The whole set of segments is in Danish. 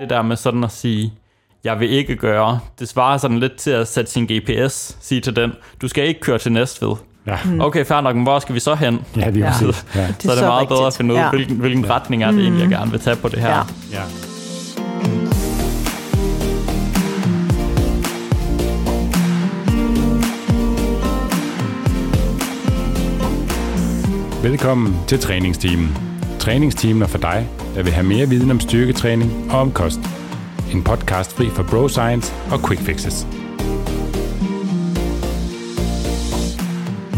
Det der med sådan at sige, jeg vil ikke gøre, det svarer sådan lidt til at sætte sin GPS, sige til den, du skal ikke køre til Næstved. Ja, Okay, fair nok, men hvor skal vi så hen? ja lige Ja. præcis. Ja. så er det så meget bedre at rigtigt. finde ud af, Ja. hvilken, hvilken retning er det egentlig, jeg gerne vil tage på det her. Ja. Ja. Velkommen til træningsteamen. Træningsteamen er for dig, der vil have mere viden om styrketræning og om kost. En podcast fri for bro science og quick fixes.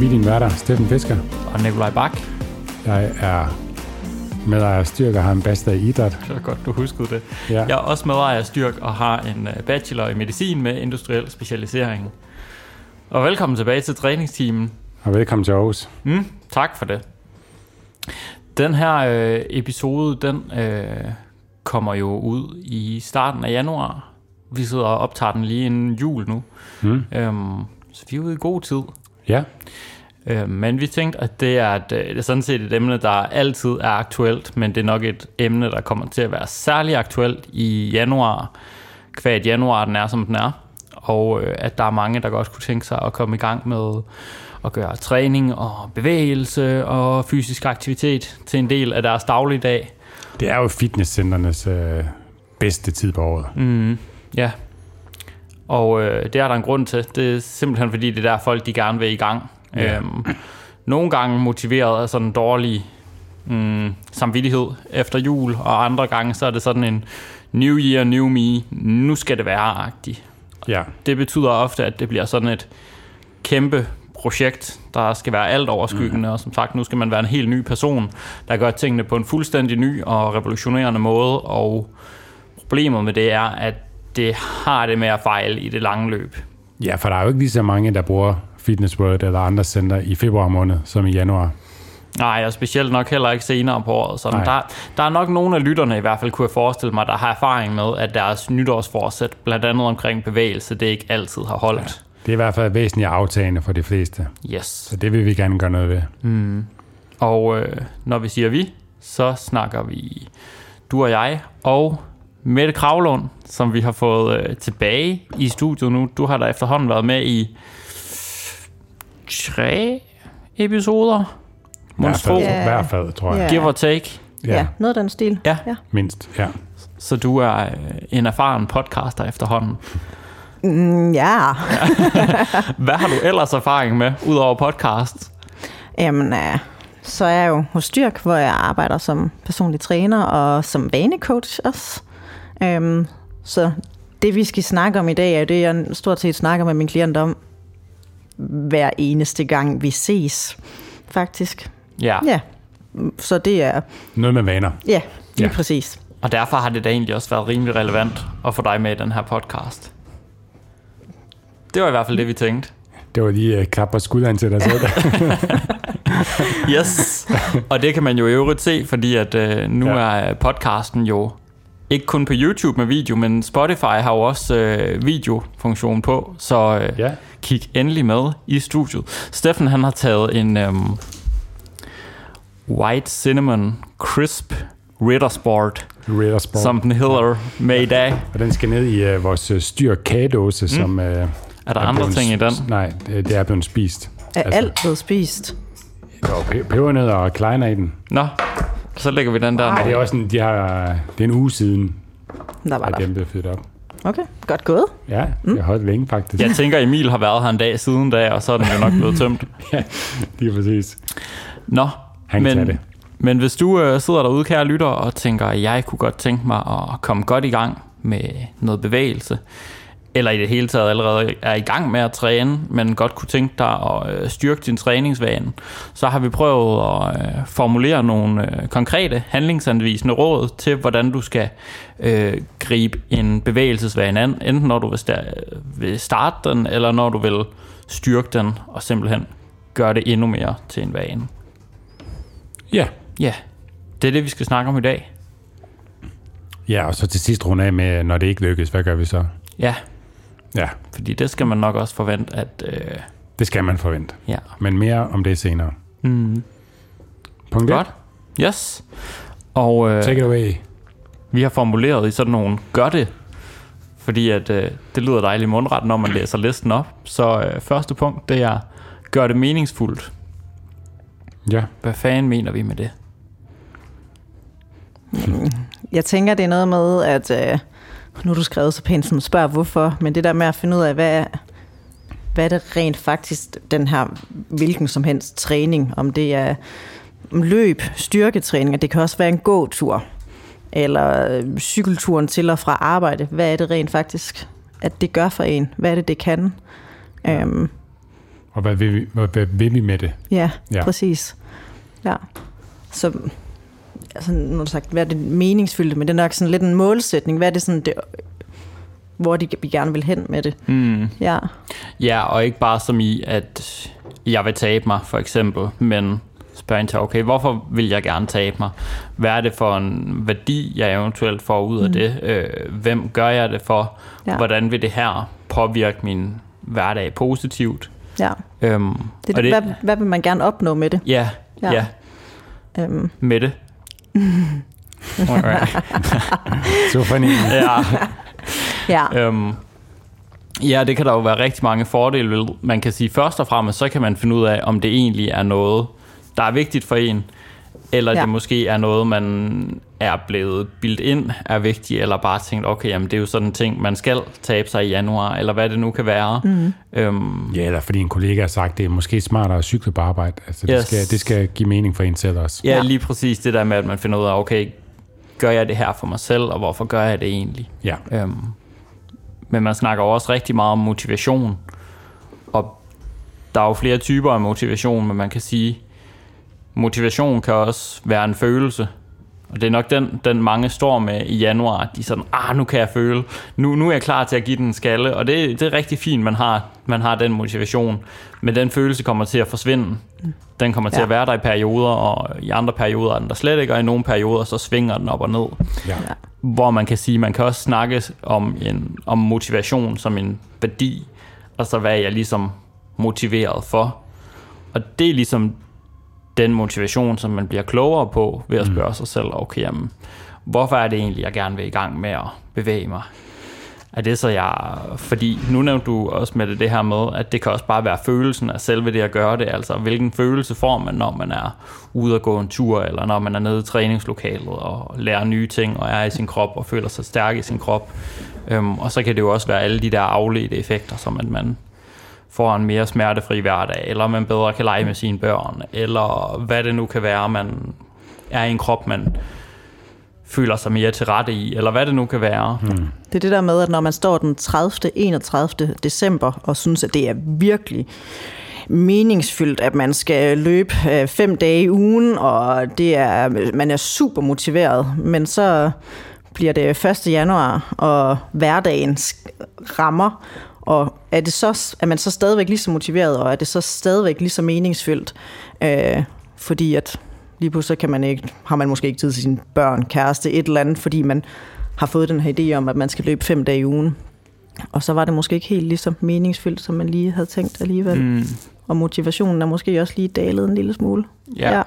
Vi er din værter, Steffen Fisker. Og Nikolaj Bak, Jeg er medejer af styrke og har en bachelor i idræt. det er godt, du huskede det. Ja. Jeg er også medejer af Styrk og har en øh, bachelor i medicin med industriel specialisering. Og velkommen tilbage til træningsteamen. Og velkommen til Aarhus. Mm, tak for det. Den her øh, episode, den øh, kommer jo ud i starten af januar. Vi sidder og optager den lige inden jul nu. Mm. Øhm, så vi er ude i god tid. Ja, Øh, men vi tænkte, at det er, et, øh, det er sådan set et emne, der altid er aktuelt, men det er nok et emne, der kommer til at være særlig aktuelt i januar, kvad januar den er, som den er, og øh, at der er mange, der godt kunne tænke sig at komme i gang med at gøre træning og bevægelse og fysisk aktivitet til en del af deres dagligdag. det er jo fitnesscenternes øh, bedste tid på året. Mm, ja. Og øh, det er der en grund til. Det er simpelthen fordi, det er der folk, de gerne vil i gang. Ja. Øhm, nogle gange motiveret af sådan en dårlig mm, samvittighed efter jul, og andre gange så er det sådan en new year, new me, nu skal det være-agtigt. Ja, Det betyder ofte, at det bliver sådan et kæmpe projekt, der skal være alt overskyggende, mm. og som sagt, nu skal man være en helt ny person, der gør tingene på en fuldstændig ny og revolutionerende måde, og problemet med det er, at det har det med at fejle i det lange løb. ja, for der er jo ikke lige så mange, der bruger Fitness World eller andre center i februar måned, som i januar. Nej, og specielt nok heller ikke senere på året. Så der, der er nok nogle af lytterne i hvert fald, kunne jeg forestille mig, der har erfaring med, at deres nytårsforsæt, blandt andet omkring bevægelse, det ikke altid har holdt. Det er i hvert fald væsentligt aftagende for de fleste, Yes. så det vil vi gerne gøre noget ved. Og øh, når vi siger vi, så snakker vi du og jeg og Mette Kravlund, som vi har fået øh, tilbage i studiet nu. Du har da efterhånden været med i tre episoder. Monstro, i hvert fald tror jeg. Give or take. Ja, ja noget af den stil. Ja. ja. Mindst, ja. Så du er øh, en erfaren podcaster efterhånden. Mm, ja. Hvad har du ellers erfaring med, udover podcast? Jamen, øh, så er jeg jo hos Styrk, hvor jeg arbejder som personlig træner og som vanecoach også. Øhm, så det, vi skal snakke om i dag, er det, jeg stort set snakker med min klient om hver eneste gang, vi ses, faktisk. Ja. Ja, så det er, Noget med vaner. ja, lige Ja. præcis. Og derfor har det da egentlig også været rimelig relevant at få dig med i den her podcast. Det var i hvert fald det, vi tænkte. Det var lige uh, klap på skulderen til dig selv. Yes. Og det kan man jo i øvrigt se, fordi at øh, nu Ja. ja. er podcasten jo ikke kun på YouTube med video, men Spotify har jo også øh, videofunktion på, så øh, ja, kig endelig med i studiet. Steffen han har taget en øhm, White Cinnamon Crisp Rittersport, Raider Sport. som den hedder, med i dag. Og den skal ned i uh, vores uh, styr kagedåse, mm. som... Uh, Er der andre blevet ting i den? Nej, det, det er blevet spist. Er Altså- alt blevet spist? Der var pe- pebernødder og kleiner i den. Nå, så lægger vi den der. Ja, det er også en, de har, det er en uge siden, Der var at der. den blev født op. Okay, godt gået. Ja, det har holdt længe faktisk. Jeg tænker, Emil har været her en dag siden da, og så er den jo nok blevet tømt. Lige præcis. Nå, Han men, det. men hvis du øh, sidder derude, kære lytter, og tænker, at jeg kunne godt tænke mig at komme godt i gang med noget bevægelse, eller i det hele taget allerede er i gang med at træne, men godt kunne tænke dig at øh, styrke din træningsvane, så har vi prøvet at øh, formulere nogle øh, konkrete handlingsanvisende råd til, hvordan du skal øh, gribe en bevægelsesvane an, enten når du vil, sta- vil starte den, eller når du vil styrke den, og simpelthen gøre det endnu mere til en vane. Ja. Ja, det er det, vi skal snakke om i dag. Ja, og så til sidst runde af med, når det ikke lykkes, hvad gør vi så? Ja, Ja, fordi det skal man nok også forvente, at... Øh, det skal man forvente. ja. Men mere om det senere. Mm. Punkt 1. Godt. Yes. Og øh, Take it away. vi har formuleret i sådan nogle gør det, fordi at, øh, det lyder dejligt mundret, når man læser listen op. Så øh, første punkt, det er, gør det meningsfuldt. Ja. Hvad fanden mener vi med det? Jeg tænker, det er noget med, at øh, nu har du skrevet så pænt, som spørger hvorfor, men det der med at finde ud af, hvad, hvad er det rent faktisk, den her hvilken som helst træning, om det er løb, styrketræning, og det kan også være en gåtur, eller øh, cykelturen til og fra arbejde. Hvad er det rent faktisk, at det gør for en? Hvad er det, det kan? Øhm, Og hvad vil, vi, hvad, hvad vil vi med det? Ja, Ja. ja. præcis. Ja. Så altså, nu har sagt, hvad er det meningsfyldte, men det er nok sådan lidt en målsætning. Hvad er det sådan, det, hvor de, vi gerne vil hen med det? Mm. Ja, Ja, og ikke bare som i, at jeg vil tabe mig, for eksempel, men spørge ind til, okay, hvorfor vil jeg gerne tabe mig? Hvad er det for en værdi, jeg eventuelt får ud af Mm. det? Øh, hvem gør jeg det for? Ja. Hvordan vil det her påvirke min hverdag positivt? ja. Øhm, Det, og det, hvad, hvad vil man gerne opnå med det? Ja, ja, Ja. ja Øhm, med det. Alright. Så en ja, ja, Øhm, ja, det kan der jo være rigtig mange fordele ved. Man kan sige, først og fremmest, så kan man finde ud af, om det egentlig er noget, der er vigtigt for en, eller ja. Det måske er noget, man er blevet bildt ind er vigtigt, eller bare tænkt, okay, jamen, det er jo sådan en ting, man skal tabe sig i januar, eller hvad det nu kan være. Mm. Øhm, Ja, eller fordi en kollega har sagt, det er måske smartere at cykle på arbejde. Altså, det, Yes. skal, det skal give mening for en selv også. ja, Ja. lige præcis det der med, at man finder ud af, okay, gør jeg det her for mig selv, og hvorfor gør jeg det egentlig? Ja. Øhm, men man snakker også rigtig meget om motivation. Og der er jo flere typer af motivation, men man kan sige, motivation kan også være en følelse. Og det er nok den, den mange står med i januar. De er sådan, ah, nu kan jeg føle. Nu, nu er jeg klar til at give den en skalle. Og det, det er rigtig fint, man har, man har den motivation. Men den følelse kommer til at forsvinde. Den kommer til Ja. at være der i perioder, og i andre perioder er den der slet ikke, og i nogle perioder så svinger den op og ned Ja. hvor man kan sige, man kan også snakke om, en, om motivation som en værdi, og så hvad er jeg ligesom motiveret for. Og det er ligesom den motivation, som man bliver klogere på ved at spørge sig selv, okay, jamen, hvorfor er det egentlig, jeg gerne vil i gang med at bevæge mig? Er det så jeg, fordi nu nævnte du også med det, det her med, at det kan også bare være følelsen af selve det at gøre det, altså hvilken følelse får man, når man er ude at gå en tur, eller når man er nede i træningslokalet og lærer nye ting, og er i sin krop og føler sig stærk i sin krop. Øhm, og så kan det jo også være alle de der afledte effekter, som at man får en mere smertefri hverdag, eller man bedre kan lege med sine børn, eller hvad det nu kan være, man er i en krop, man føler sig mere til rette i, eller hvad det nu kan være. Mm. det er det der med, at når man står den 30. 31. december og synes, at det er virkelig meningsfyldt, at man skal løbe øh, fem dage i ugen, og det er, man er super motiveret, men så bliver det 1. januar, og hverdagen rammer, og er, det så, er man så stadigvæk lige så motiveret, og er det så stadigvæk lige så meningsfyldt, øh, fordi at lige pludselig kan man ikke, har man måske ikke tid til sine børn, kæreste, et eller andet, fordi man har fået den her idé om, at man skal løbe fem dage i ugen. Og så var det måske ikke helt lige så meningsfyldt, som man lige havde tænkt alligevel. Mm. Mm. Og motivationen er måske også lige dalet en lille smule. Ja.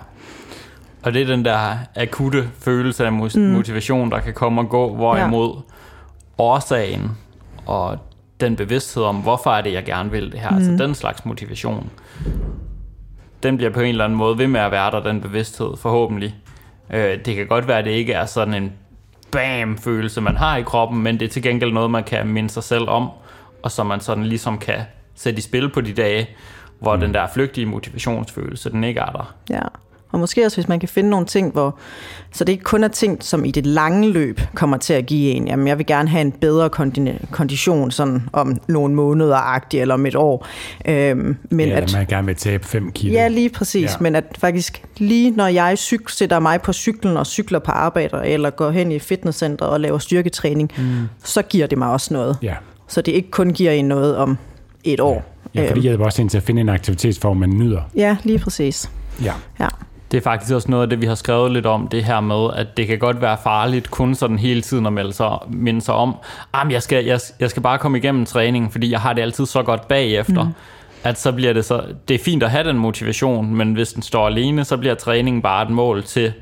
Og det er den der akutte følelse af Mm. motivation, der kan komme og gå, hvorimod ja. årsagen og den bevidsthed om, hvorfor er det, jeg gerne vil det her, mm. altså den slags motivation, den bliver på en eller anden måde ved med at være der, den bevidsthed, forhåbentlig. Øh, det kan godt være, at det ikke er sådan en bam-følelse, man har i kroppen, men det er til gengæld noget, man kan minde sig selv om, og som man sådan ligesom kan sætte i spil på de dage, hvor mm. den der flygtige motivationsfølelse, den ikke er der. Ja. Og måske også, hvis man kan finde nogle ting, hvor... Så det ikke kun er ting, som i det lange løb kommer til at give en. Jamen, jeg vil gerne have en bedre kondi- kondition sådan om nogle måneder eller om et år. Øhm, men ja, at, man gerne vil tabe 5 kilo. Ja, lige præcis. Ja. Ja. Men at faktisk lige når jeg cyk, sætter mig på cyklen og cykler på arbejde, eller går hen i fitnesscenter og laver styrketræning, mm. så giver det mig også noget. ja. Så det ikke kun giver en noget om et år. Ja, for det Øhm, hjælper også en til at finde en aktivitetsform, man nyder. ja lige præcis. Ja. Ja. Det er faktisk også noget af det, vi har skrevet lidt om, det her med, at det kan godt være farligt kun sådan hele tiden at melde sig, minde sig om, at jeg skal, jeg, jeg skal bare komme igennem træningen, fordi jeg har det altid så godt bagefter. Mm. At så bliver det så, det er fint at have den motivation, men hvis den står alene, så bliver træningen bare et mål til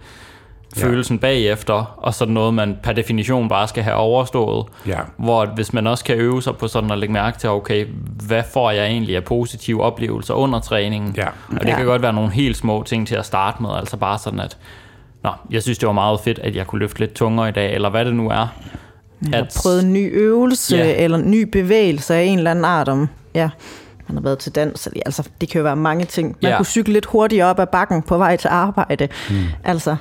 Ja. følelsen bagefter, og så noget, man per definition bare skal have overstået. Ja. Hvor hvis man også kan øve sig på sådan at lægge mærke til, okay, hvad får jeg egentlig af positive oplevelser under træningen? Ja. Og det Ja. kan godt være nogle helt små ting til at starte med, altså bare sådan at, nå, jeg synes det var meget fedt, at jeg kunne løfte lidt tungere i dag, eller hvad det nu er. At prøvet en ny øvelse, Ja. eller en ny bevægelse af en eller anden art om, ja, man har været til dans, eller, altså det kan jo være mange ting. Man Ja. kunne cykle lidt hurtigere op ad bakken på vej til arbejde. Mm. Altså,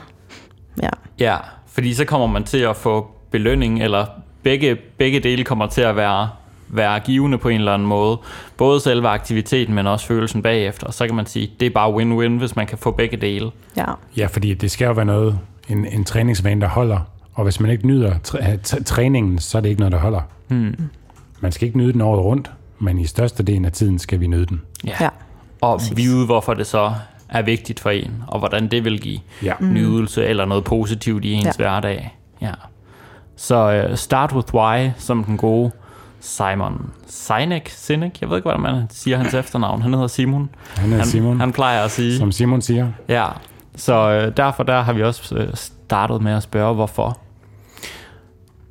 ja. Ja, fordi så kommer man til at få belønning, eller begge, begge dele kommer til at være, være givende på en eller anden måde. Både selve aktiviteten, men også følelsen bagefter. Og så kan man sige, det er bare win-win, hvis man kan få begge dele. ja. Ja, fordi det skal jo være noget, en, en træningsvane, der holder. Og hvis man ikke nyder træ, træningen, så er det ikke noget, der holder. Hmm. Man skal ikke nyde den året rundt, men i størstedelen af tiden skal vi nyde den. Ja. ja. Og vide, hvorfor det så er vigtigt for en, og hvordan det vil give Ja. mm. nydelse eller noget positivt i ens Ja. hverdag. Ja. Så uh, start with why, som den gode Simon Sinek, Sinek, jeg ved ikke, hvordan man siger hans efternavn. Han hedder Simon. Han er Han, Simon, han plejer at sige. som Simon siger. Ja, så øh, derfor der har vi også øh, startet med at spørge, hvorfor.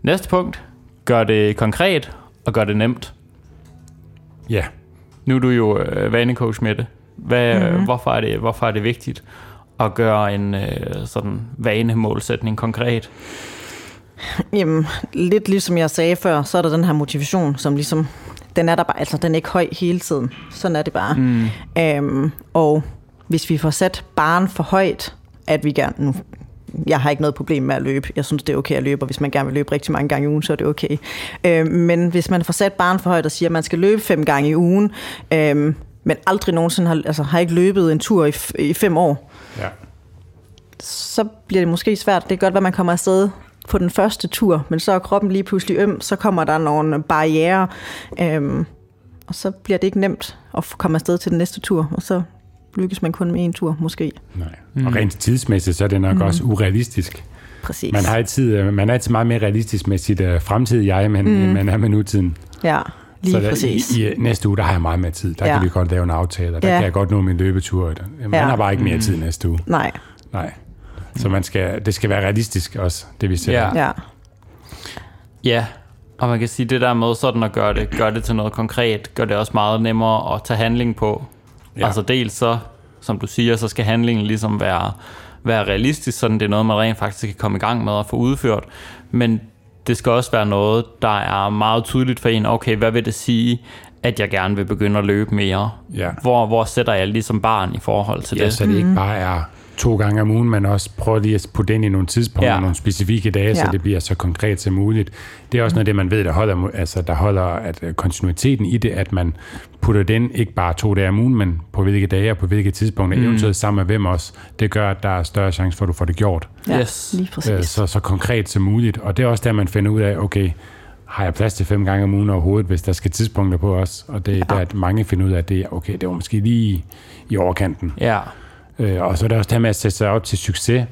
Næste punkt. Gør det konkret og gør det nemt. Ja, Nu er du jo øh, vanecoach med det. Hvad, mm-hmm. hvorfor, er det, hvorfor er det vigtigt at gøre en øh, sådan vanemålsætning konkret? Jamen, lidt ligesom jeg sagde før, så er der den her motivation, som ligesom, den er der bare, altså den er ikke høj hele tiden. Sådan er det bare. Mm. Øhm, og hvis vi får sat barn for højt, at vi gerne, nu, jeg har ikke noget problem med at løbe, jeg synes det er okay at løbe, og hvis man gerne vil løbe rigtig mange gange i ugen, så er det okay. Øhm, men hvis man får sat barn for højt og siger, at man skal løbe fem gange i ugen, øhm, men aldrig nogensinde har, altså, har ikke løbet en tur i, f- i fem år, ja. så bliver det måske svært. Det kan godt være, at man kommer afsted på den første tur, men så er kroppen lige pludselig øm, så kommer der nogle barriere, øhm, og så bliver det ikke nemt at komme afsted til den næste tur, og så lykkes man kun med en tur, måske. Nej. Mm. Og rent tidsmæssigt, så er det nok mm. også urealistisk. Præcis. Man, har altid, øh, man er altid meget mere realistisk med sit uh, fremtidige jeg, men, mm. man er med nutiden. Ja, lige så der, præcis. I, I, næste uge, der har jeg meget mere tid. Der Ja. kan vi godt lave en aftale, og der Ja. kan jeg godt nå min løbetur. Man Ja. har bare ikke mere tid næste uge. Nej, Nej. Så man skal, det skal være realistisk også, det vi ser. Ja. ja. Ja, og man kan sige, det der med sådan at gøre det, gøre det til noget konkret, gør det også meget nemmere at tage handling på. Ja. Ja. Altså dels så, som du siger, så skal handlingen ligesom være, være realistisk, sådan det er noget, man rent faktisk kan komme i gang med at få udført. Men det skal også være noget, der er meget tydeligt for en, okay, hvad vil det sige, at jeg gerne vil begynde at løbe mere? Ja. Hvor, hvor sætter jeg ligesom barn i forhold til Ja, det? så det ikke bare er to gange om ugen, men også prøve lige at putte ind i nogle tidspunkter, ja. Nogle specifikke dage, ja. så det bliver så konkret som muligt. Det er også noget af det, man ved, der holder, altså, der holder at øh, kontinuiteten i det, at man putter den ikke bare to dage om ugen, men på hvilke dage og på hvilke tidspunkter, mm. eventuelt sammen med hvem også. Det gør, at der er større chance for, at du får det gjort. ja Yes. lige præcis. Øh, så, så konkret som muligt. Og det er også der, man finder ud af, okay, har jeg plads til fem gange om ugen overhovedet, hvis der skal tidspunkter på os? Og det er ja. der, at mange finder ud af, at det okay, det var måske lige i overkanten. Ja, Øh, og så er der også det her med at sætte sig op til succes.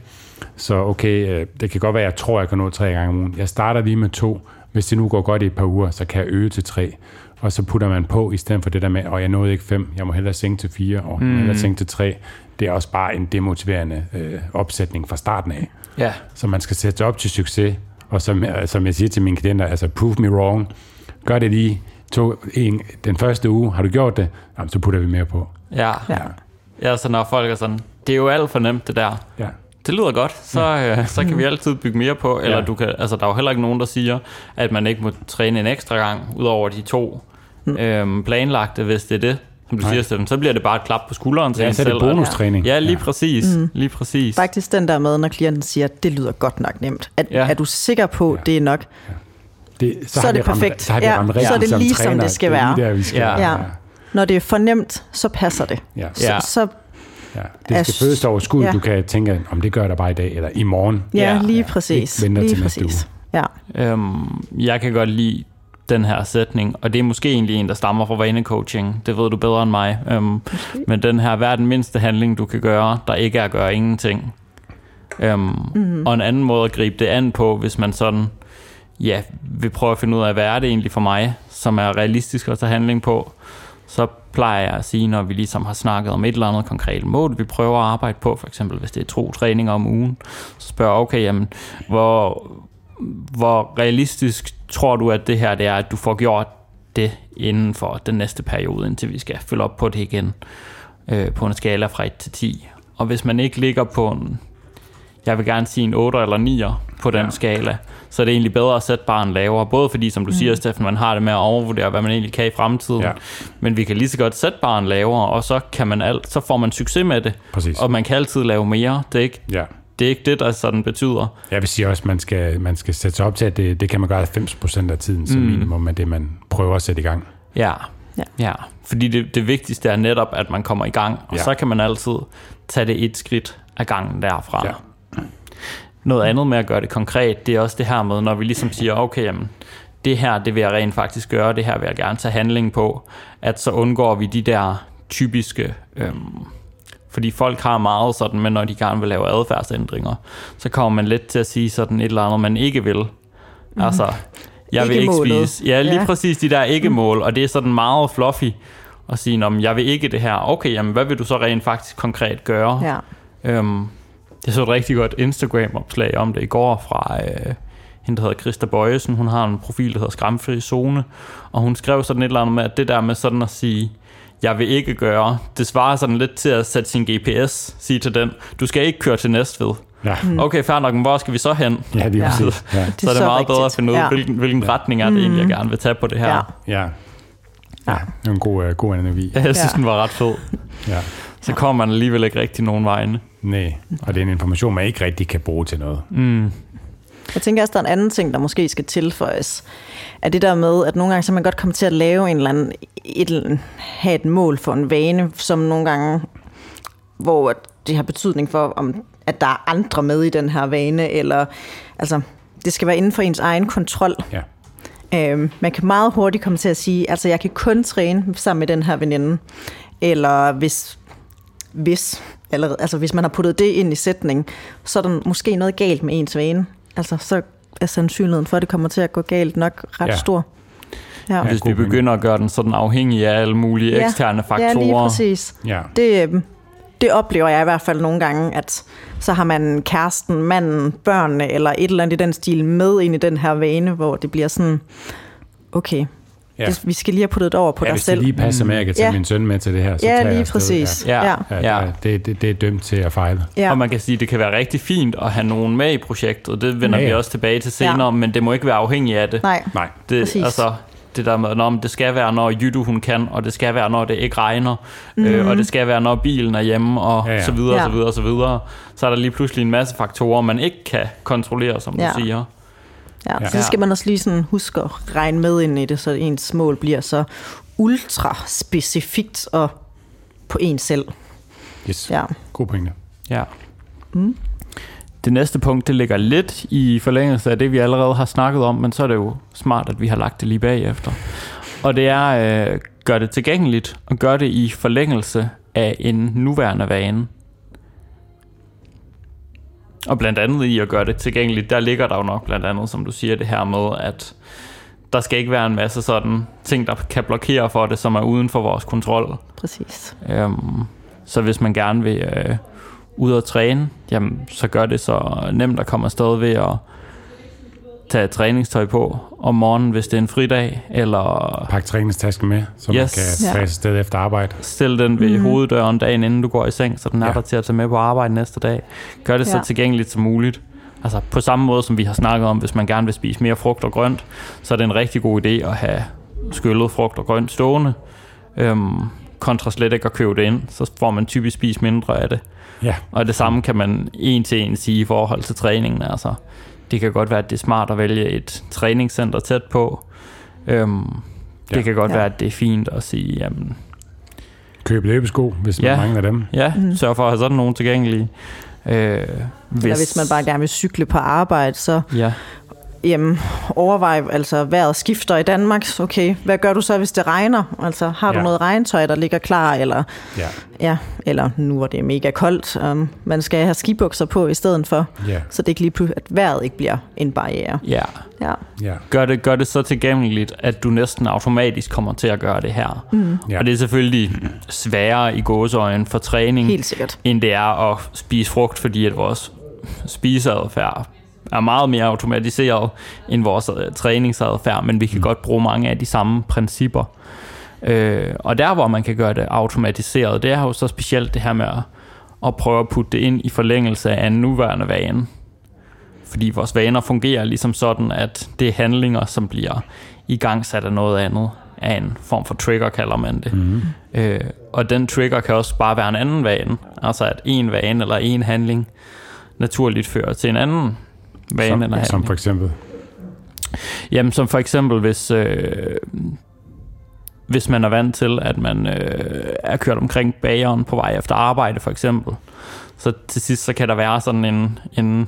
Så okay, øh, det kan godt være, at jeg tror, jeg kan nå tre gange om ugen. Jeg starter lige med to. Hvis det nu går godt i et par uger, så kan jeg øge til tre. Og så putter man på, i stedet for det der med, og jeg nåede ikke fem, jeg må hellere sænke til fire, og jeg må hellere sænke til tre. Det er også bare en demotiverende øh, opsætning fra starten af. ja, Så man skal sætte sig op til succes. Og som, som jeg siger til mine klienter, altså prove me wrong. Gør det lige to, en, den første uge. Har du gjort det? Jamen, så putter vi mere på. ja. Ja. Ja, så når folk er sådan, det er jo alt for nemt det der. Ja. Det lyder godt, så, øh, så kan vi altid bygge mere på. Eller Ja. du kan, altså, der er jo heller ikke nogen, der siger, at man ikke må træne en ekstra gang, udover de to øhm, planlagte, hvis det er det, som du Nej. siger, Steffen. Så bliver det bare et klap på skulderen til Ja, en så er det selv. bonustræning. Ja, lige Ja. præcis. Lige præcis. Faktisk den der med, når klienten siger, at det lyder godt nok nemt. Er, Ja. er du sikker på, at det er nok? Det, så, Så er det ramt- perfekt. Så har vi Ja, ramt så er det som lige, som træner. det skal er lige være. Der, vi skal, Ja. Ja. Når det er for nemt, så passer det. Ja. Så, Ja. så ja. Det skal føles overskud. ja. Du kan tænke, om det gør jeg da bare i dag, eller i morgen. ja, Ja. lige Ja. præcis. Ikke venter Lige til næste præcis. Ja. Øhm, jeg kan godt lide den her sætning, og det er måske egentlig en, der stammer fra vanecoaching. Det ved du bedre end mig. Øhm, men den her, hvad er den mindste handling, du kan gøre, der ikke er at gøre ingenting? Øhm, mm-hmm. Og en anden måde at gribe det an på, hvis man sådan, ja, vil prøve at finde ud af, hvad er det egentlig for mig, som er realistisk at tage handling på, så plejer jeg at sige, når vi ligesom har snakket om et eller andet konkret mål, vi prøver at arbejde på, for eksempel hvis det er to træninger om ugen, så spørger jeg, okay, jamen, hvor, hvor realistisk tror du, at det her det er, at du får gjort det inden for den næste periode, indtil vi skal følge op på det igen øh, på en skala fra 1 til 10. Og hvis man ikke ligger på en, jeg vil gerne sige en 8 eller 9 på den ja. skala, så er det egentlig bedre at sætte barn lavere. Både fordi, som du mm. siger, Steffen, man har det med at overvurdere, hvad man egentlig kan i fremtiden. Ja. Men vi kan lige så godt sætte barn lavere, og så, kan man alt, så får man succes med det. Præcis. Og man kan altid lave mere. Det er ikke, Ja. det, er ikke det, der sådan betyder. Jeg vil sige også, at man skal, man skal sætte sig op til, at det, det kan man gøre 90% af tiden som mm. minimum af det, man prøver at sætte i gang. Ja, Ja. ja. fordi det, det vigtigste er netop, at man kommer i gang, og Ja. så kan man altid tage det et skridt af gangen derfra. Ja. Noget andet med at gøre det konkret, det er også det her med, når vi ligesom siger, okay, jamen, det her, det vil jeg rent faktisk gøre, det her vil jeg gerne tage handling på, at så undgår vi de der typiske, øhm, fordi folk har meget sådan, men når de gerne vil lave adfærdsændringer, så kommer man let til at sige sådan et eller andet, man ikke vil. Mm. Altså, jeg vil ikke Ikke-målet. spise. Ja, lige ja. Ja. præcis de der ikke-mål, og det er sådan meget fluffy at sige, om jeg vil ikke det her. Okay, jamen hvad vil du så rent faktisk konkret gøre? Ja. Øhm, jeg så et rigtig godt Instagram-opslag om det i går fra øh, hende, der hedder Christa Bøjesen. Hun har en profil, der hedder Skramfri Zone, og hun skrev sådan et eller andet med, at det der med sådan at sige, jeg vil ikke gøre, det svarer sådan lidt til at sætte sin GPS, sige til den, du skal ikke køre til Næstved. Ja, Mm. Okay, fair nok, men hvor skal vi så hen? ja det er Ja. præcis. Ja. Det så er det meget bedre at rigtigt. finde ud af, Ja. hvilken, hvilken retning er det egentlig, jeg gerne vil tage på det her. Ja. Ja. ja. Det er en god, uh, god analogi. Jeg synes, Ja. den var ret fed. Ja. Så kommer man alligevel ikke rigtig nogen vegne. Nej, og det er en information, man ikke rigtig kan bruge til noget. Mm. Jeg tænker også, der er en anden ting, der måske skal tilføjes. Er det der med, at nogle gange så man godt komme til at lave en eller anden, et, have et mål for en vane, som nogle gange, hvor det har betydning for, om at der er andre med i den her vane, eller altså, det skal være inden for ens egen kontrol. Ja. Øhm, man kan meget hurtigt komme til at sige, altså jeg kan kun træne sammen med den her veninde, eller hvis, hvis, eller, altså hvis man har puttet det ind i sætning, så er der måske noget galt med ens vane. Altså så er sandsynligheden for, at det kommer til at gå galt nok ret Ja. ja. stor. Ja. Hvis vi begynder at gøre den sådan afhængig af alle mulige Ja. eksterne faktorer. Ja, lige præcis. Ja. Det, øhm, det oplever jeg i hvert fald nogle gange, at så har man kæresten, manden, børnene eller et eller andet i den stil med ind i den her vane, hvor det bliver sådan, okay, Ja. det, vi skal lige have puttet det over på ja, dig hvis selv. det lige passer med, at jeg kan tage Ja. min søn med til det her, så tager Ja, jeg lige afsted. præcis. Ja. Ja. Ja. Det, det, det er dømt til at fejle. Ja. Og man kan sige, at det kan være rigtig fint at have nogen med i projektet. Det vender Ja, vi ja. også tilbage til senere, Ja. men det må ikke være afhængigt af det. Nej, Nej. det præcis. altså, det der med, når det skal være, når Jydu hun kan, og det skal være, når det ikke regner, mm. øh, og det skal være, når bilen er hjemme, og Ja, ja. så videre, Ja. så videre, så videre. Så er der lige pludselig en masse faktorer, man ikke kan kontrollere, som Ja. du siger. Ja. Ja. så skal man også lige sådan huske at regne med ind i det, så ens mål bliver så ultra specifikt og på en selv. Yes. Ja. God pointe. Ja. Mm. Det næste punkt, det ligger lidt i forlængelse af det, vi allerede har snakket om, men så er det jo smart, at vi har lagt det lige bagefter. Og det er, øh, gør det tilgængeligt, og gør det i forlængelse af en nuværende vane. Og blandt andet i at gøre det tilgængeligt, der ligger der jo nok blandt andet, som du siger, det her med, at der skal ikke være en masse sådan ting, der kan blokere for det, som er uden for vores kontrol. Præcis. Øhm, så hvis man gerne vil øh, ud og træne, jamen, så gør det så nemt at komme afsted ved at tage træningstøj på om morgenen, hvis det er en fridag, eller Pak træningstasken med, så man Yes. kan Ja. tage afsted efter arbejde. stil den ved mm. hoveddøren dagen inden du går i seng, så den er Ja. der til at tage med på arbejde næste dag. Gør det så Ja. tilgængeligt som muligt. Altså på samme måde som vi har snakket om, hvis man gerne vil spise mere frugt og grønt, så er det en rigtig god idé at have skyllet frugt og grønt stående. Øhm, kontra slet ikke at købe det ind, så får man typisk spist mindre af det. Ja. Og det samme kan man en til en sige i forhold til træningen. Altså, det kan godt være, at det er smart at vælge et træningscenter tæt på. Øhm, det Ja. kan godt Ja. være, at det er fint at sige, jamen, Køb løbesko, hvis man Ja. mangler dem. ja, mm. sørg for at have sådan nogen tilgængelige. Øh, hvis, Eller hvis man bare gerne vil cykle på arbejde, så Ja, jamen, overvej, altså vejret skifter i Danmark, okay, hvad gør du så, hvis det regner? Altså, har du Ja. noget regntøj, der ligger klar, eller, Ja, ja, eller nu hvor det er mega koldt, um, man skal have skibukser på i stedet for, ja, så det ikke lige pludselig, at vejret ikke bliver en barriere. Ja. Ja, ja. Gør det, gør det så tilgængeligt, at du næsten automatisk kommer til at gøre det her. Mm. Ja. Og det er selvfølgelig sværere i gåseøjen for træning, helt sikkert. end det er at spise frugt, fordi at vores spiseadfærd er meget mere automatiseret end vores øh, træningsadfærd, men vi kan mm. godt bruge mange af de samme principper. Øh, og der, hvor man kan gøre det automatiseret, det er jo så specielt det her med at, at prøve at putte det ind i forlængelse af en nuværende vane. Fordi vores vaner fungerer ligesom sådan, at det er handlinger, som bliver igangsat af noget andet, af en form for trigger, kalder man det. Mm. Øh, og den trigger kan også bare være en anden vane. Altså at en vane eller en handling naturligt fører til en anden vane Som, eller handling. som for eksempel. Jamen som for eksempel, hvis, øh, hvis man er vant til, at man øh, er kørt omkring bageren på vej efter arbejde for eksempel, så til sidst så kan der være sådan en, en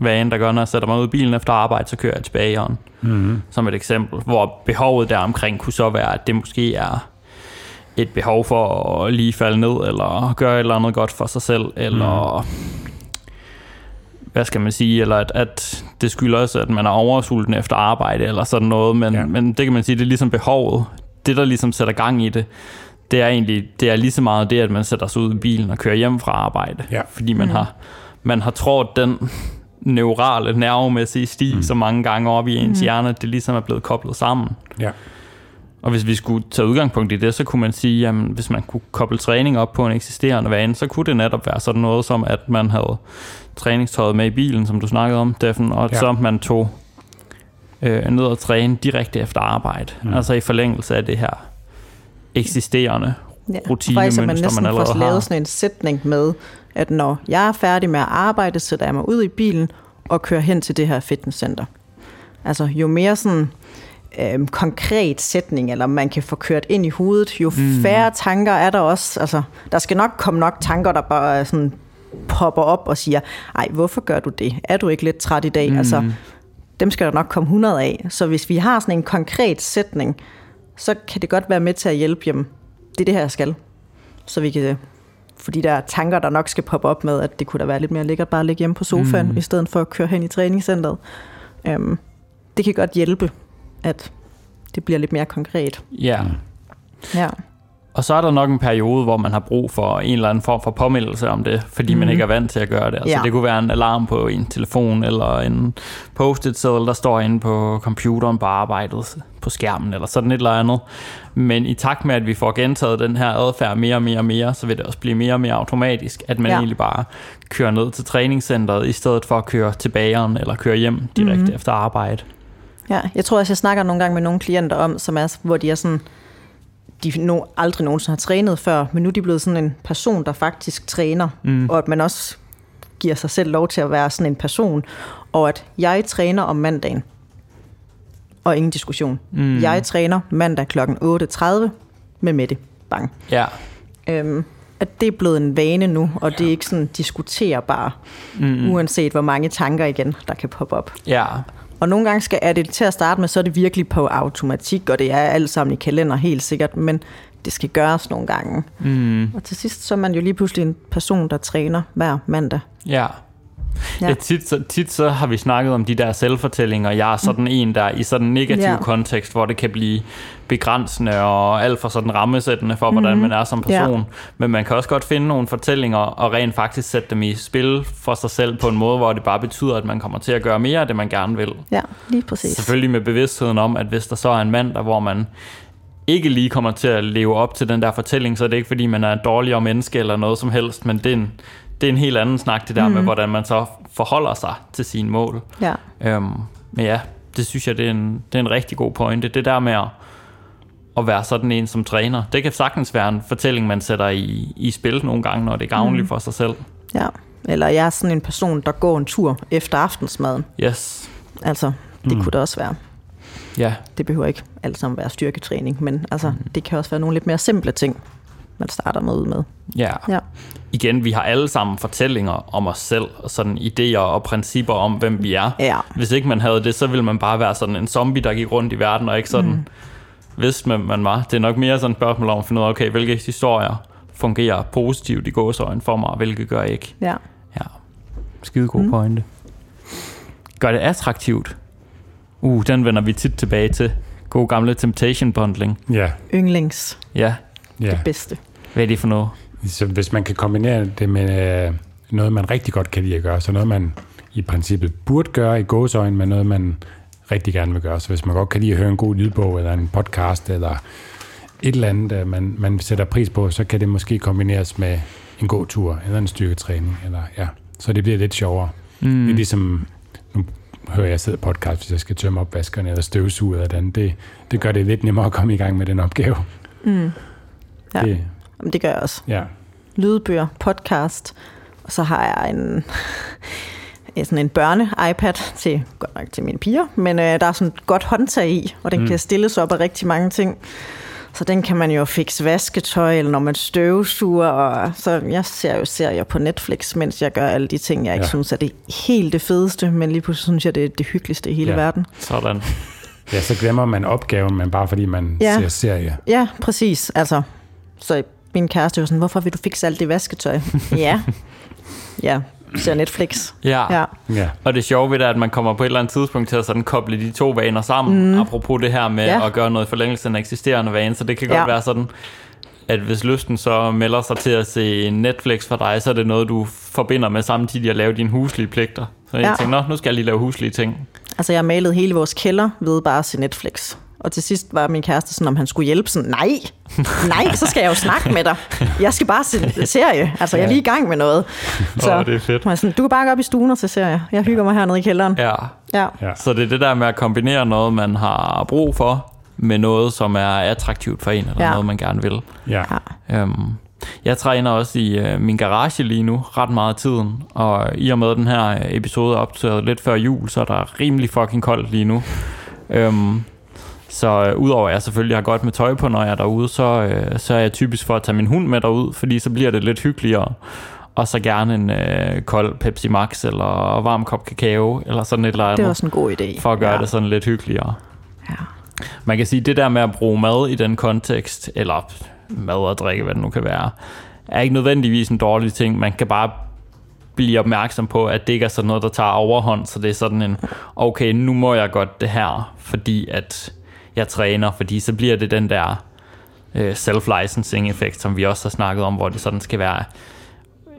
vane, der gør, når jeg sætter mig ud i bilen efter arbejde, så kører jeg til bageren. Mm-hmm. Som et eksempel, hvor behovet deromkring kunne så være, at det måske er et behov for at lige falde ned, eller gøre et eller andet godt for sig selv, eller mm. Hvad skal man sige, eller at, at det skylder også, at man er oversulten efter arbejde, eller sådan noget, men, Ja. men det kan man sige, det er ligesom behovet. Det, der ligesom sætter gang i det, det er egentlig, det er lige så meget det, at man sætter sig ud i bilen og kører hjem fra arbejde. Ja. Fordi man, mm. har, man har trådt den neurale, nervemæssige sti mm. så mange gange op i ens mm. hjerne, at det ligesom er blevet koblet sammen. Ja. Og hvis vi skulle tage udgangspunkt i det, så kunne man sige, jamen hvis man kunne koble træning op på en eksisterende vane, så kunne det netop være sådan noget som, at man havde træningstøjet med i bilen, som du snakkede om, Steffen, og Ja. så man tog øh, ned og træne direkte efter arbejde. Mm. Altså i forlængelse af det her eksisterende Ja. rutinemønster, at man man næsten allerede får har. lavet sådan en sætning med, at når jeg er færdig med at arbejde, sætter jeg mig ud i bilen og kører hen til det her fitnesscenter. Altså jo mere sådan øhm, konkret sætning, eller man kan få kørt ind i hovedet, jo mm. færre tanker er der også. Altså, der skal nok komme nok tanker, der bare sådan popper op og siger, ej, hvorfor gør du det? Er du ikke lidt træt i dag? Mm. Altså, dem skal der nok komme 100 af. Så hvis vi har sådan en konkret sætning, så kan det godt være med til at hjælpe hjem. Det er det her, jeg skal. Så vi kan for de der tanker, der nok skal poppe op med, at det kunne da være lidt mere lækkert bare at ligge hjemme på sofaen, mm. i stedet for at køre hen i træningscenteret. Øhm, det kan godt hjælpe, at det bliver lidt mere konkret. Ja. Ja. Og så er der nok en periode, hvor man har brug for en eller anden form for påmeldelse om det, fordi mm. man ikke er vant til at gøre det. Altså, Ja. Det kunne være en alarm på en telefon, eller en post-it seddel, der står inde på computeren på arbejdet, på skærmen, eller sådan et eller andet. Men i takt med, at vi får gentaget den her adfærd mere og mere og mere, så vil det også blive mere og mere automatisk, at man Ja. ja. egentlig bare kører ned til træningscenteret, i stedet for at køre til bageren, eller køre hjem direkte mm. efter arbejde. Ja, jeg tror også, jeg snakker nogle gange med nogle klienter om, som er, hvor de er sådan, de no, aldrig nogensinde har trænet før, men nu er de blevet sådan en person, der faktisk træner, mm. og at man også giver sig selv lov til at være sådan en person, og at jeg træner om mandagen, og ingen diskussion. Mm. Jeg træner mandag kl. 8.30 med Mette. Bang. Ja, Øhm, at det er blevet en vane nu, og det er ikke sådan diskuterbar, mm. uanset hvor mange tanker igen, der kan poppe op. ja, Og nogle gange skal, er det til at starte med, så er det virkelig på automatik, og det er alt sammen i kalender helt sikkert, men det skal gøres nogle gange. mm, Og til sidst så er man jo lige pludselig en person, der træner hver mandag. ja. Ja. Ja. Tit, så, tit så har vi snakket om de der selvfortællinger. Jeg er sådan en, der i sådan en negativ Ja. kontekst, hvor det kan blive begrænsende og alt for sådan rammesættende for, hvordan man er som person. Ja. Men man kan også godt finde nogle fortællinger og rent faktisk sætte dem i spil for sig selv på en måde, hvor det bare betyder, at man kommer til at gøre mere af det, man gerne vil. Ja, lige præcis. Selvfølgelig med bevidstheden om, at hvis der så er en mand, der hvor man ikke lige kommer til at leve op til den der fortælling, så er det ikke fordi, man er en dårligere menneske eller noget som helst, men det er en, det er en helt anden snak, det der mm. med, hvordan man så forholder sig til sine mål. Ja, Øhm, men ja, det synes jeg, det er, en, det er en rigtig god pointe. Det der med at, at være sådan en som træner, det kan sagtens være en fortælling, man sætter i, i spil nogle gange, når det er gavnligt mm. for sig selv. ja. Eller jeg er sådan en person, der går en tur efter aftensmaden. Yes. Altså, det mm. kunne det også være. Ja, Det behøver ikke alt sammen være styrketræning, men altså, mm. det kan også være nogle lidt mere simple ting. Man starter med ud med. Ja. Ja. Igen, vi har alle sammen fortællinger om os selv, og sådan idéer og principper om, hvem vi er. Ja. Hvis ikke man havde det, så ville man bare være sådan en zombie, der gik rundt i verden, og ikke sådan mm. vidste, hvem man var. Det er nok mere sådan et spørgsmål om at finde ud af, okay, hvilke historier fungerer positivt i gåsøjne for mig, og hvilke gør ikke. Ja. Ja. Skide god mm. pointe. Gør det attraktivt. Uh, den vender vi tit tilbage til. God gamle temptation bundling. Ja, Yndlings. Ja, ja. Det bedste. hvad er det for noget? Så hvis man kan kombinere det med øh, noget, man rigtig godt kan lide at gøre, så noget, man i princippet burde gøre i gåsøjne, men noget, man rigtig gerne vil gøre. Så hvis man godt kan lide at høre en god lydbog, eller en podcast, eller et eller andet, øh, man, man sætter pris på, så kan det måske kombineres med en god tur, eller en styrketræning, eller ja, så det bliver lidt sjovere. Mm. Det er ligesom, nu hører jeg sidder podcast, hvis jeg skal tømme opvaskerne, eller støvsuge, eller andet. Det, det gør det lidt nemmere at komme i gang med den opgave. Mm. Ja. Det, Jamen, det gør jeg også. ja. Lydbøger, podcast, og så har jeg en, sådan en børne-iPad til, godt nok til mine piger, men øh, der er sådan et godt håndtag i, og den mm. kan stilles op af rigtig mange ting. Så den kan man jo fikse vasketøj, eller når man støvsuger, og så jeg ser jo serier på Netflix, mens jeg gør alle de ting, jeg ikke Ja. synes er det helt det fedeste, men lige pludselig synes jeg, det er det hyggeligste i hele Ja. verden. Sådan. ja, så glemmer man opgaven, men bare fordi man Ja. ser serie. Ja, præcis. Altså, så min kæreste var sådan, hvorfor vil du fikse alt det vasketøj? ja. Ja, ser Netflix. Ja. Ja. Ja. Og det sjove ved det er, at man kommer på et eller andet tidspunkt til at sådan koble de to vaner sammen, mm. apropos det her med Ja. at gøre noget i forlængelse af en eksisterende vane. Så det kan godt Ja. være sådan, at hvis lysten så melder sig til at se Netflix for dig, så er det noget, du forbinder med samtidig at lave dine huslige pligter. Så jeg Ja. tænker, nå, nu skal jeg lige lave huslige ting. Altså, jeg malede hele vores kælder ved bare at se Netflix. Og til sidst var min kæreste sådan, om han skulle hjælpe. Sådan, nej, nej, så skal jeg jo snakke med dig. Jeg skal bare se serie. Altså, jeg er lige i gang med noget. Så Åh, det er fedt. var jeg sådan, du kan bare gå op i stuen og se serie. Jeg hygger mig hernede i kælderen. Ja. Ja. Ja. Så det er det der med at kombinere noget, man har brug for, med noget, som er attraktivt for en, eller Ja. noget, man gerne vil. Ja. Ja. Øhm, jeg træner også i øh, min garage lige nu, ret meget af tiden. Og i og med den her øh, episode er optaget lidt før jul, så er der rimelig fucking koldt lige nu. Øhm, så øh, udover at jeg selvfølgelig har godt med tøj på, når jeg er derude, så, øh, så er jeg typisk for at tage min hund med derud, fordi så bliver det lidt hyggeligere. Og så gerne en øh, kold Pepsi Max, eller varm kop kakao, eller sådan et eller andet Det er også en god idé. for at gøre ja. det sådan lidt hyggeligere. Ja. Man kan sige, det der med at bruge mad i den kontekst, eller mad og drikke, hvad det nu kan være, er ikke nødvendigvis en dårlig ting. Man kan bare blive opmærksom på, at det ikke er sådan noget, der tager overhånd, så det er sådan en, okay, nu må jeg godt det her, fordi at jeg træner, fordi så bliver det den der øh, self-licensing effekt, som vi også har snakket om, hvor det sådan skal være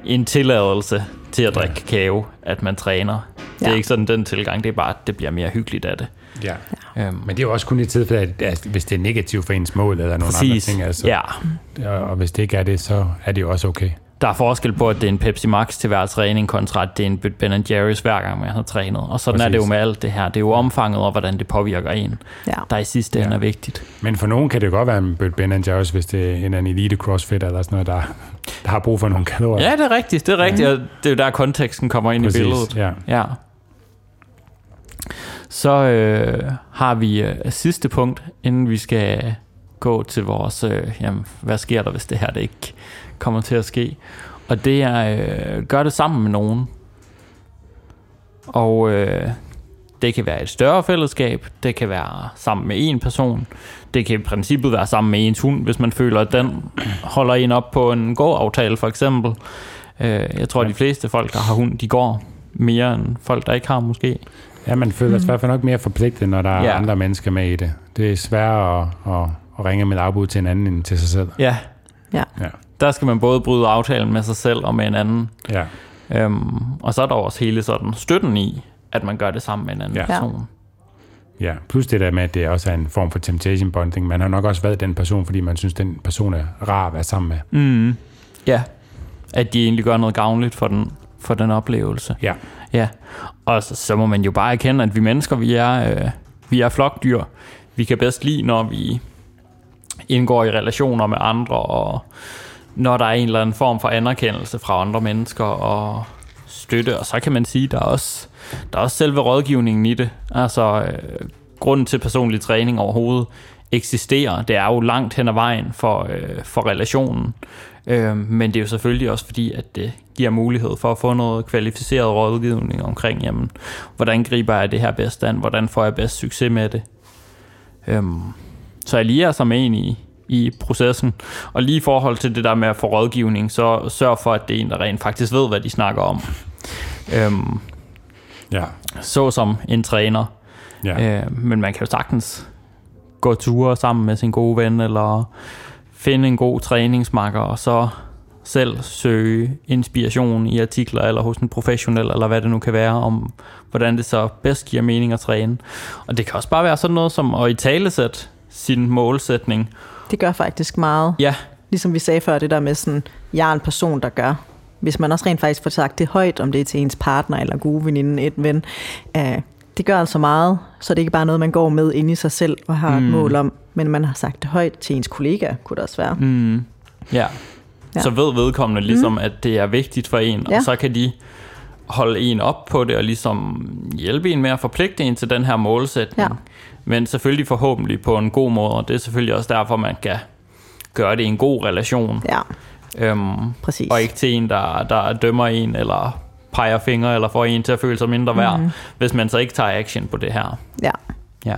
en tilladelse til at drikke kakao, at man træner. Det er Ja. ikke sådan den tilgang, det er bare, at det bliver mere hyggeligt af det. ja. Øhm, Men det er jo også kun i tilfælde, at, at hvis det er negativt for ens mål, eller nogle Præcis, andre ting. Altså, ja. og hvis det ikke er det, så er det jo også okay. Der er forskel på, at det er en Pepsi Max til hver træning, kontra at det er en Ben Jerry's hver gang, man har trænet. Og sådan Præcis. er det jo med alt det her. Det er jo omfanget og hvordan det påvirker en, Ja. der i sidste ende Ja. er vigtigt. Men for nogen kan det godt være en Ben Jerry's, hvis det er en elite crossfit, eller sådan noget, der, der har brug for nogle kalorier. Ja, det er rigtigt. Det er rigtigt. og Det er jo der, konteksten kommer ind Præcis, i billedet. Ja. Ja. Så øh, har vi øh, sidste punkt, inden vi skal gå til vores, øh, jamen, hvad sker der, hvis det her det ikke kommer til at ske? Og det er, øh, gør det sammen med nogen. Og øh, det kan være et større fællesskab, det kan være sammen med en person, det kan i princippet være sammen med ens hund, hvis man føler, at den holder en op på en gåaftale for eksempel. Øh, jeg tror, at de fleste folk, der har hund, de går mere end folk, der ikke har måske. ja, man føler sig i hvert fald nok mere forpligtet, når der er Ja. andre mennesker med i det. Det er sværere at, at, at ringe med afbud til en anden end til sig selv. Ja, Ja. Der skal man både bryde aftalen med sig selv og med en anden. Ja. Øhm, og så er der også hele sådan støtten i, at man gør det sammen med en anden Ja. person. Ja, plus det der med, at det også er en form for temptation bonding. Man har nok også været den person, fordi man synes, den person er rar at være sammen med. Mm. Ja, at de egentlig gør noget gavnligt for den, for den oplevelse. Ja. Ja, og så, så må man jo bare erkende, at vi mennesker, vi er, øh, vi er flokdyr. Vi kan bedst lide, når vi indgår i relationer med andre, og når der er en eller anden form for anerkendelse fra andre mennesker og støtte. Og så kan man sige, der er også, der er også selve rådgivningen i det. Altså, øh, grunden til personlig træning overhovedet eksisterer. Det er jo langt hen ad vejen for, øh, for relationen. Øh, men det er jo selvfølgelig også fordi, at det giver mulighed for at få noget kvalificeret rådgivning omkring, jamen, hvordan griber jeg det her bedst an? Hvordan får jeg bedst succes med det? Øh, så jeg lige er som en i, i processen. Og lige i forhold til det der med at få rådgivning, så sørg for, at det er en, der rent faktisk ved, hvad de snakker om. Øhm, Ja. så som en træner. Ja. Øh, men man kan jo sagtens gå ture sammen med sin gode ven, eller finde en god træningsmakker, og så selv søge inspiration i artikler, eller hos en professionel, eller hvad det nu kan være, om hvordan det så bedst giver mening at træne. Og det kan også bare være sådan noget som at i talesætte sin målsætning. Det gør faktisk meget. Ja, Ligesom vi sagde før, det der med sådan, jeg er en person, der gør. Hvis man også rent faktisk får sagt det højt, om det er til ens partner eller gode veninde, et ven, øh, det gør altså meget, så det er ikke bare noget, man går med ind i sig selv og har mm. et mål om, men man har sagt det højt til ens kollega, kunne det også være. Mm, ja. Ja. ja. Så ved vedkommende ligesom, mm. at det er vigtigt for en, Ja. og så kan de holde en op på det, og ligesom hjælpe en med at forpligte en til den her målsætning. Ja. Men selvfølgelig forhåbentlig på en god måde, og det er selvfølgelig også derfor, man kan gøre det i en god relation. Ja, Øhm, præcis. og ikke til en, der, der dømmer en, eller peger fingre, eller får en til at føle sig mindre værd, mm. hvis man så ikke tager action på det her. Ja, Ja.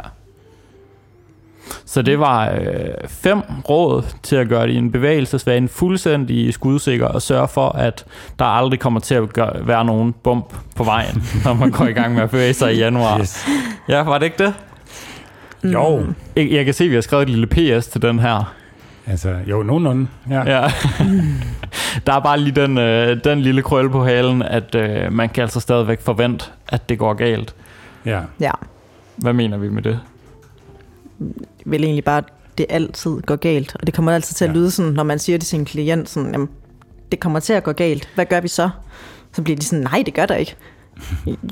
Så det var øh, fem råd til at gøre din bevægelsesvane fuldstændig skudsikker og sørge for, at der aldrig kommer til at gøre, være nogen bump på vejen, når man går i gang med at bevæge sig i januar. Yes. Ja, var det ikke det? Jo. Jeg, jeg kan se, at vi har skrevet et lille PS til den her. Altså, jo, nogenlunde. Ja. ja. Der er bare lige den, øh, den lille krølle på halen, at øh, man kan altså stadigvæk forvente, at det går galt. ja. ja. Hvad mener vi med det? Vel egentlig bare, at det altid går galt. Og det kommer altid til at Ja. lyde sådan, når man siger det til en klient, sådan, jamen, det kommer til at gå galt. Hvad gør vi så? Så bliver de sådan, nej, det gør der ikke.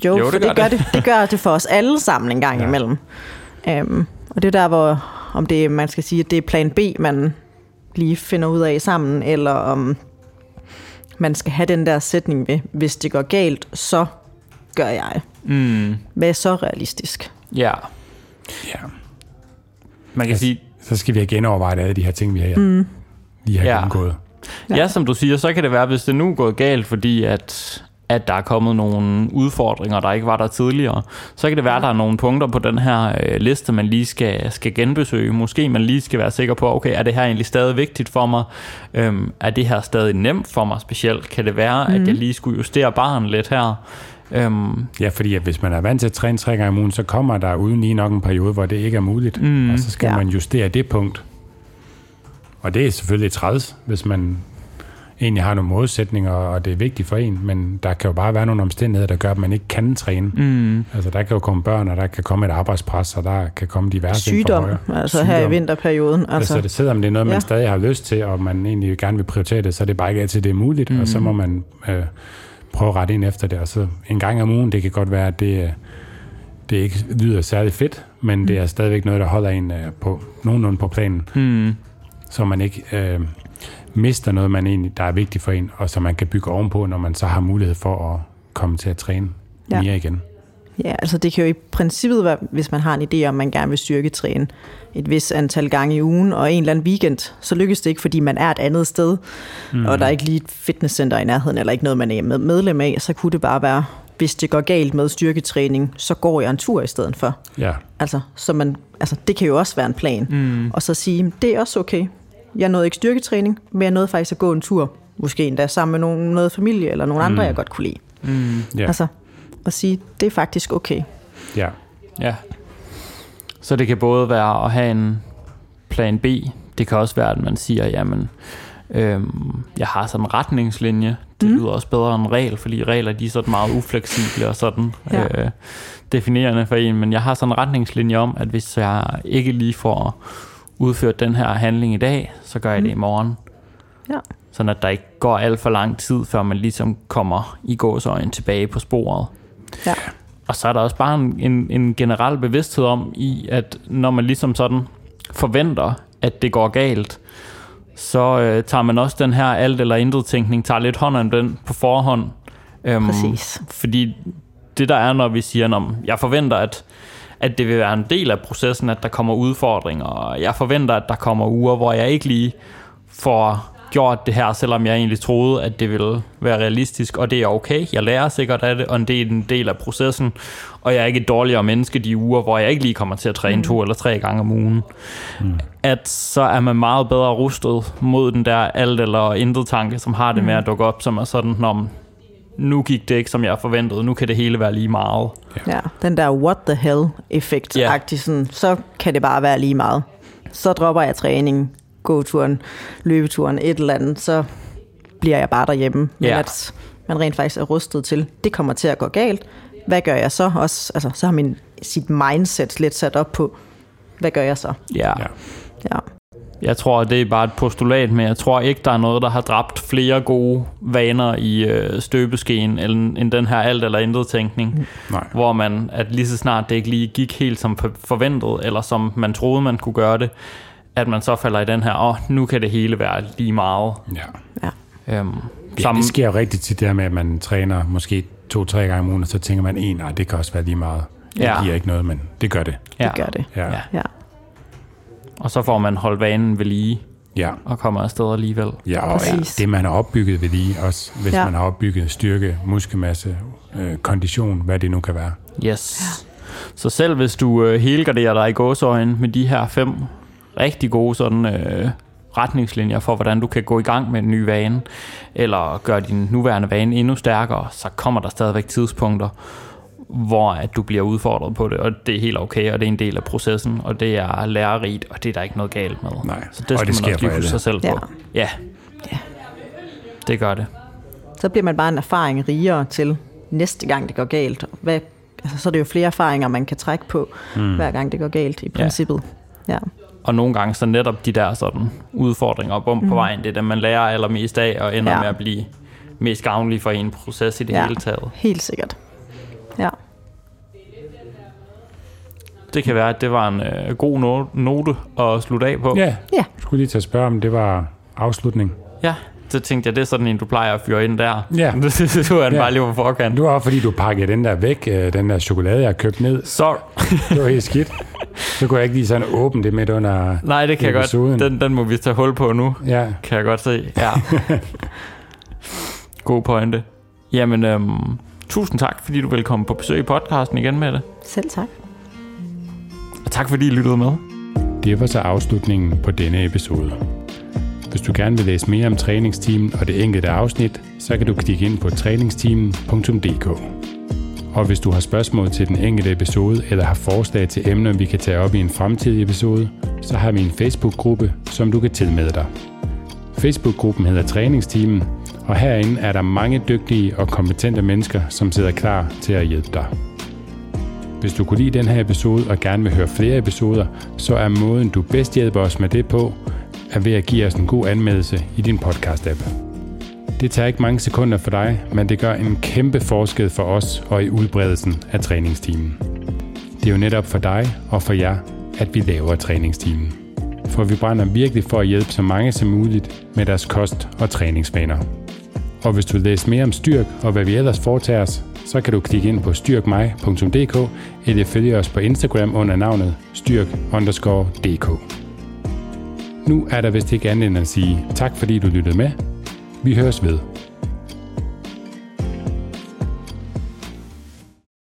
Jo, Jo, det gør det, gør det. det. det gør det for os alle sammen en gang ja. imellem. Um, og det er der, hvor om det, man skal sige, at det er plan B, man lige finder ud af sammen, eller om man skal have den der sætning ved, hvis det går galt, så gør jeg. Mm, Hvad er så realistisk? ja, ja. man kan sige, Så skal vi have genovervejet alle de her ting, vi har, mm. lige har Ja. ja. gennemgået. Ja. ja, som du siger, så kan det være, hvis det nu er gået galt, fordi at, at der er kommet nogle udfordringer, der ikke var der tidligere, så kan det være, at der er nogle punkter på den her øh, liste, man lige skal, skal genbesøge. Måske man lige skal være sikker på, okay, er det her egentlig stadig vigtigt for mig? Øhm, er det her stadig nemt for mig specielt? Kan det være, mm. at jeg lige skulle justere barn lidt her? Øhm, Ja, fordi at hvis man er vant til at træne tre gange om ugen, så kommer der uden lige nok en periode, hvor det ikke er muligt. Mm. Og så skal. Ja. man justere det punkt. Og det er selvfølgelig træls, hvis man egentlig har nogle modsætninger, og det er vigtigt for en, men der kan jo bare være nogle omstændigheder, der gør, at man ikke kan træne. Mm. Altså, der kan jo komme børn, og der kan komme et arbejdspres, og der kan komme diverse ting fra Sygdom, højre. altså her i vinterperioden. Altså, Altså, så det, selvom det er noget, man Ja. stadig har lyst til, og man egentlig gerne vil prioritere det, så er det bare ikke altid, det er muligt, mm. og så må man øh, prøve at rette ind efter det. Og så en gang om ugen, det kan godt være, at det, øh, det ikke lyder særlig fedt, men mm. det er stadigvæk noget, der holder en øh, på nogenlunde på planen, hmm, så man ikke øh, mister noget, man egentlig, der er vigtigt for en, og så man kan bygge ovenpå, når man så har mulighed for at komme til at træne Ja. mere igen. ja, altså det kan jo i princippet være, hvis man har en idé om, man gerne vil styrketræne et vis antal gange i ugen, og en eller anden weekend, så lykkes det ikke, fordi man er et andet sted, mm. og der er ikke lige et fitnesscenter i nærheden, eller ikke noget, man er med- medlem af, så kunne det bare være, hvis det går galt med styrketræning, så går jeg en tur i stedet for. Ja, Altså, så man, altså det kan jo også være en plan. Mm. Og så sige, det er også okay. Jeg nåede ikke styrketræning, men jeg nåede faktisk at gå en tur. Måske endda sammen med nogen, noget familie eller nogle andre, jeg godt kunne lide. ja, Altså, at sige, det er faktisk okay. ja. ja. Så det kan både være at have en plan B, det kan også være, at man siger, jamen, øhm, jeg har sådan en retningslinje. Det mm. lyder også bedre end regel, fordi regler de er sådan meget ufleksible og sådan Ja. øh, definerende for en. Men jeg har sådan en retningslinje om, at hvis jeg ikke lige får udført den her handling i dag, så gør jeg det i morgen. Ja. Sådan at der ikke går alt for lang tid, før man ligesom kommer i gåsøjen tilbage på sporet. Ja. Og så er der også bare en, en, en generel bevidsthed om, i at når man ligesom sådan forventer, at det går galt, så øh, tager man også den her alt eller intet tænkning, tager lidt hånd om den på forhånd. Øhm, Præcis. Fordi det der er, når vi siger, at jeg forventer, at, at det vil være en del af processen, at der kommer udfordringer, og jeg forventer, at der kommer uger, hvor jeg ikke lige får gjort det her, selvom jeg egentlig troede, at det ville være realistisk, og det er okay. Jeg lærer sikkert af det, og det er en del af processen, og jeg er ikke et dårligere menneske de uger, hvor jeg ikke lige kommer til at træne mm. to eller tre gange om ugen. Mm. At så er man meget bedre rustet mod den der alt eller intet tanke, som har det med at dukke op, som er sådan, når nu gik det ikke, som jeg forventede, nu kan det hele være lige meget. Ja, den der what the hell effekt yeah. sådan, så kan det bare være lige meget. Så dropper jeg træning, gåturen, løbeturen, et eller andet, så bliver jeg bare derhjemme. Men yeah. at man rent faktisk er rustet til, det kommer til at gå galt. Hvad gør jeg så? Også, altså, så har min, sit mindset lidt sat op på, hvad gør jeg så? Ja. ja. ja. Jeg tror, det er bare et postulat, men jeg tror ikke, der er noget, der har dræbt flere gode vaner i øh, støbeskeen, end, end den her alt eller intet tænkning. Mm. Nej. Hvor man, at lige så snart det ikke lige gik helt som forventet, eller som man troede, man kunne gøre det, at man så falder i den her, åh, oh, nu kan det hele være lige meget. Ja. ja. Øhm, ja, det sker jo rigtig tit der med, at man træner måske to-tre gange om ugen, og så tænker man, en, nej, det kan også være lige meget. Det ja. giver ikke noget, men det gør det. Ja. Det gør det. Ja. ja. ja. Og så får man holdt vanen ved lige. Ja. Og kommer afsted alligevel. Ja, og ja, det man har opbygget ved lige, også hvis ja. man har opbygget styrke, muskelmasse, øh, kondition, hvad det nu kan være. Yes. Ja. Så selv hvis du øh, helgarderer dig i gåsøjen med de her fem rigtig gode sådan, øh, retningslinjer for, hvordan du kan gå i gang med en ny vane, eller gøre din nuværende vane endnu stærkere, så kommer der stadigvæk tidspunkter, hvor at du bliver udfordret på det, og det er helt okay, og det er en del af processen, og det er lærerigt, og det er der ikke noget galt med. Nej, så det skal det man også lige sig selv på. Ja. ja. ja. Det gør det. Så bliver man bare en erfaring rigere til næste gang det går galt. Hvad, altså, så er det jo flere erfaringer, man kan trække på, mm. hver gang det går galt i princippet. Ja. ja. Og nogle gange så netop de der sådan udfordringer og bum mm. på vejen, det er dem, man lærer allermest af, og ender ja. med at blive mest gavnlig for en proces i det ja, hele taget. helt sikkert. Ja. Det kan være, at det var en øh, god note at slutte af på. Ja, ja. jeg skulle lige til at spørge, om det var afslutning. Ja, så tænkte jeg, det er sådan en, du plejer at fyre ind der. Ja. du er den ja. bare lige på forkant. Du var fordi du pakkede den der væk, øh, den der chokolade, jeg købt ned. Så. det var helt skidt. Så kunne jeg ikke lige sådan åbne det midt under Nej, det kan episoden. jeg godt. Den, den må vi tage hul på nu. Ja. Kan jeg godt se. Ja. God pointe. Jamen, øhm, tusind tak, fordi du vil komme på besøg i podcasten igen med det. Selv tak. Og tak, fordi I lyttede med. Det var så afslutningen på denne episode. Hvis du gerne vil læse mere om træningsteamen og det enkelte afsnit, så kan du klikke ind på træningsteamen.dk. Og hvis du har spørgsmål til den enkelte episode, eller har forslag til emner, vi kan tage op i en fremtidig episode, så har vi en Facebook-gruppe, som du kan tilmelde dig. Facebook-gruppen hedder Træningsteamen, og herinde er der mange dygtige og kompetente mennesker, som sidder klar til at hjælpe dig. Hvis du kunne lide den her episode og gerne vil høre flere episoder, så er måden du bedst hjælper os med det på, er ved at give os en god anmeldelse i din podcast-app. Det tager ikke mange sekunder for dig, men det gør en kæmpe forskel for os og i udbredelsen af træningstimen. Det er jo netop for dig og for jer, at vi laver træningstimen. For vi brænder virkelig for at hjælpe så mange som muligt med deres kost- og træningsvaner. Og hvis du vil læse mere om Styrk og hvad vi ellers foretager os, så kan du klikke ind på styrkmig.dk eller følge os på Instagram under navnet styrk_dk. Nu er der vist ikke andet end at sige tak fordi du lyttede med. Vi høres ved.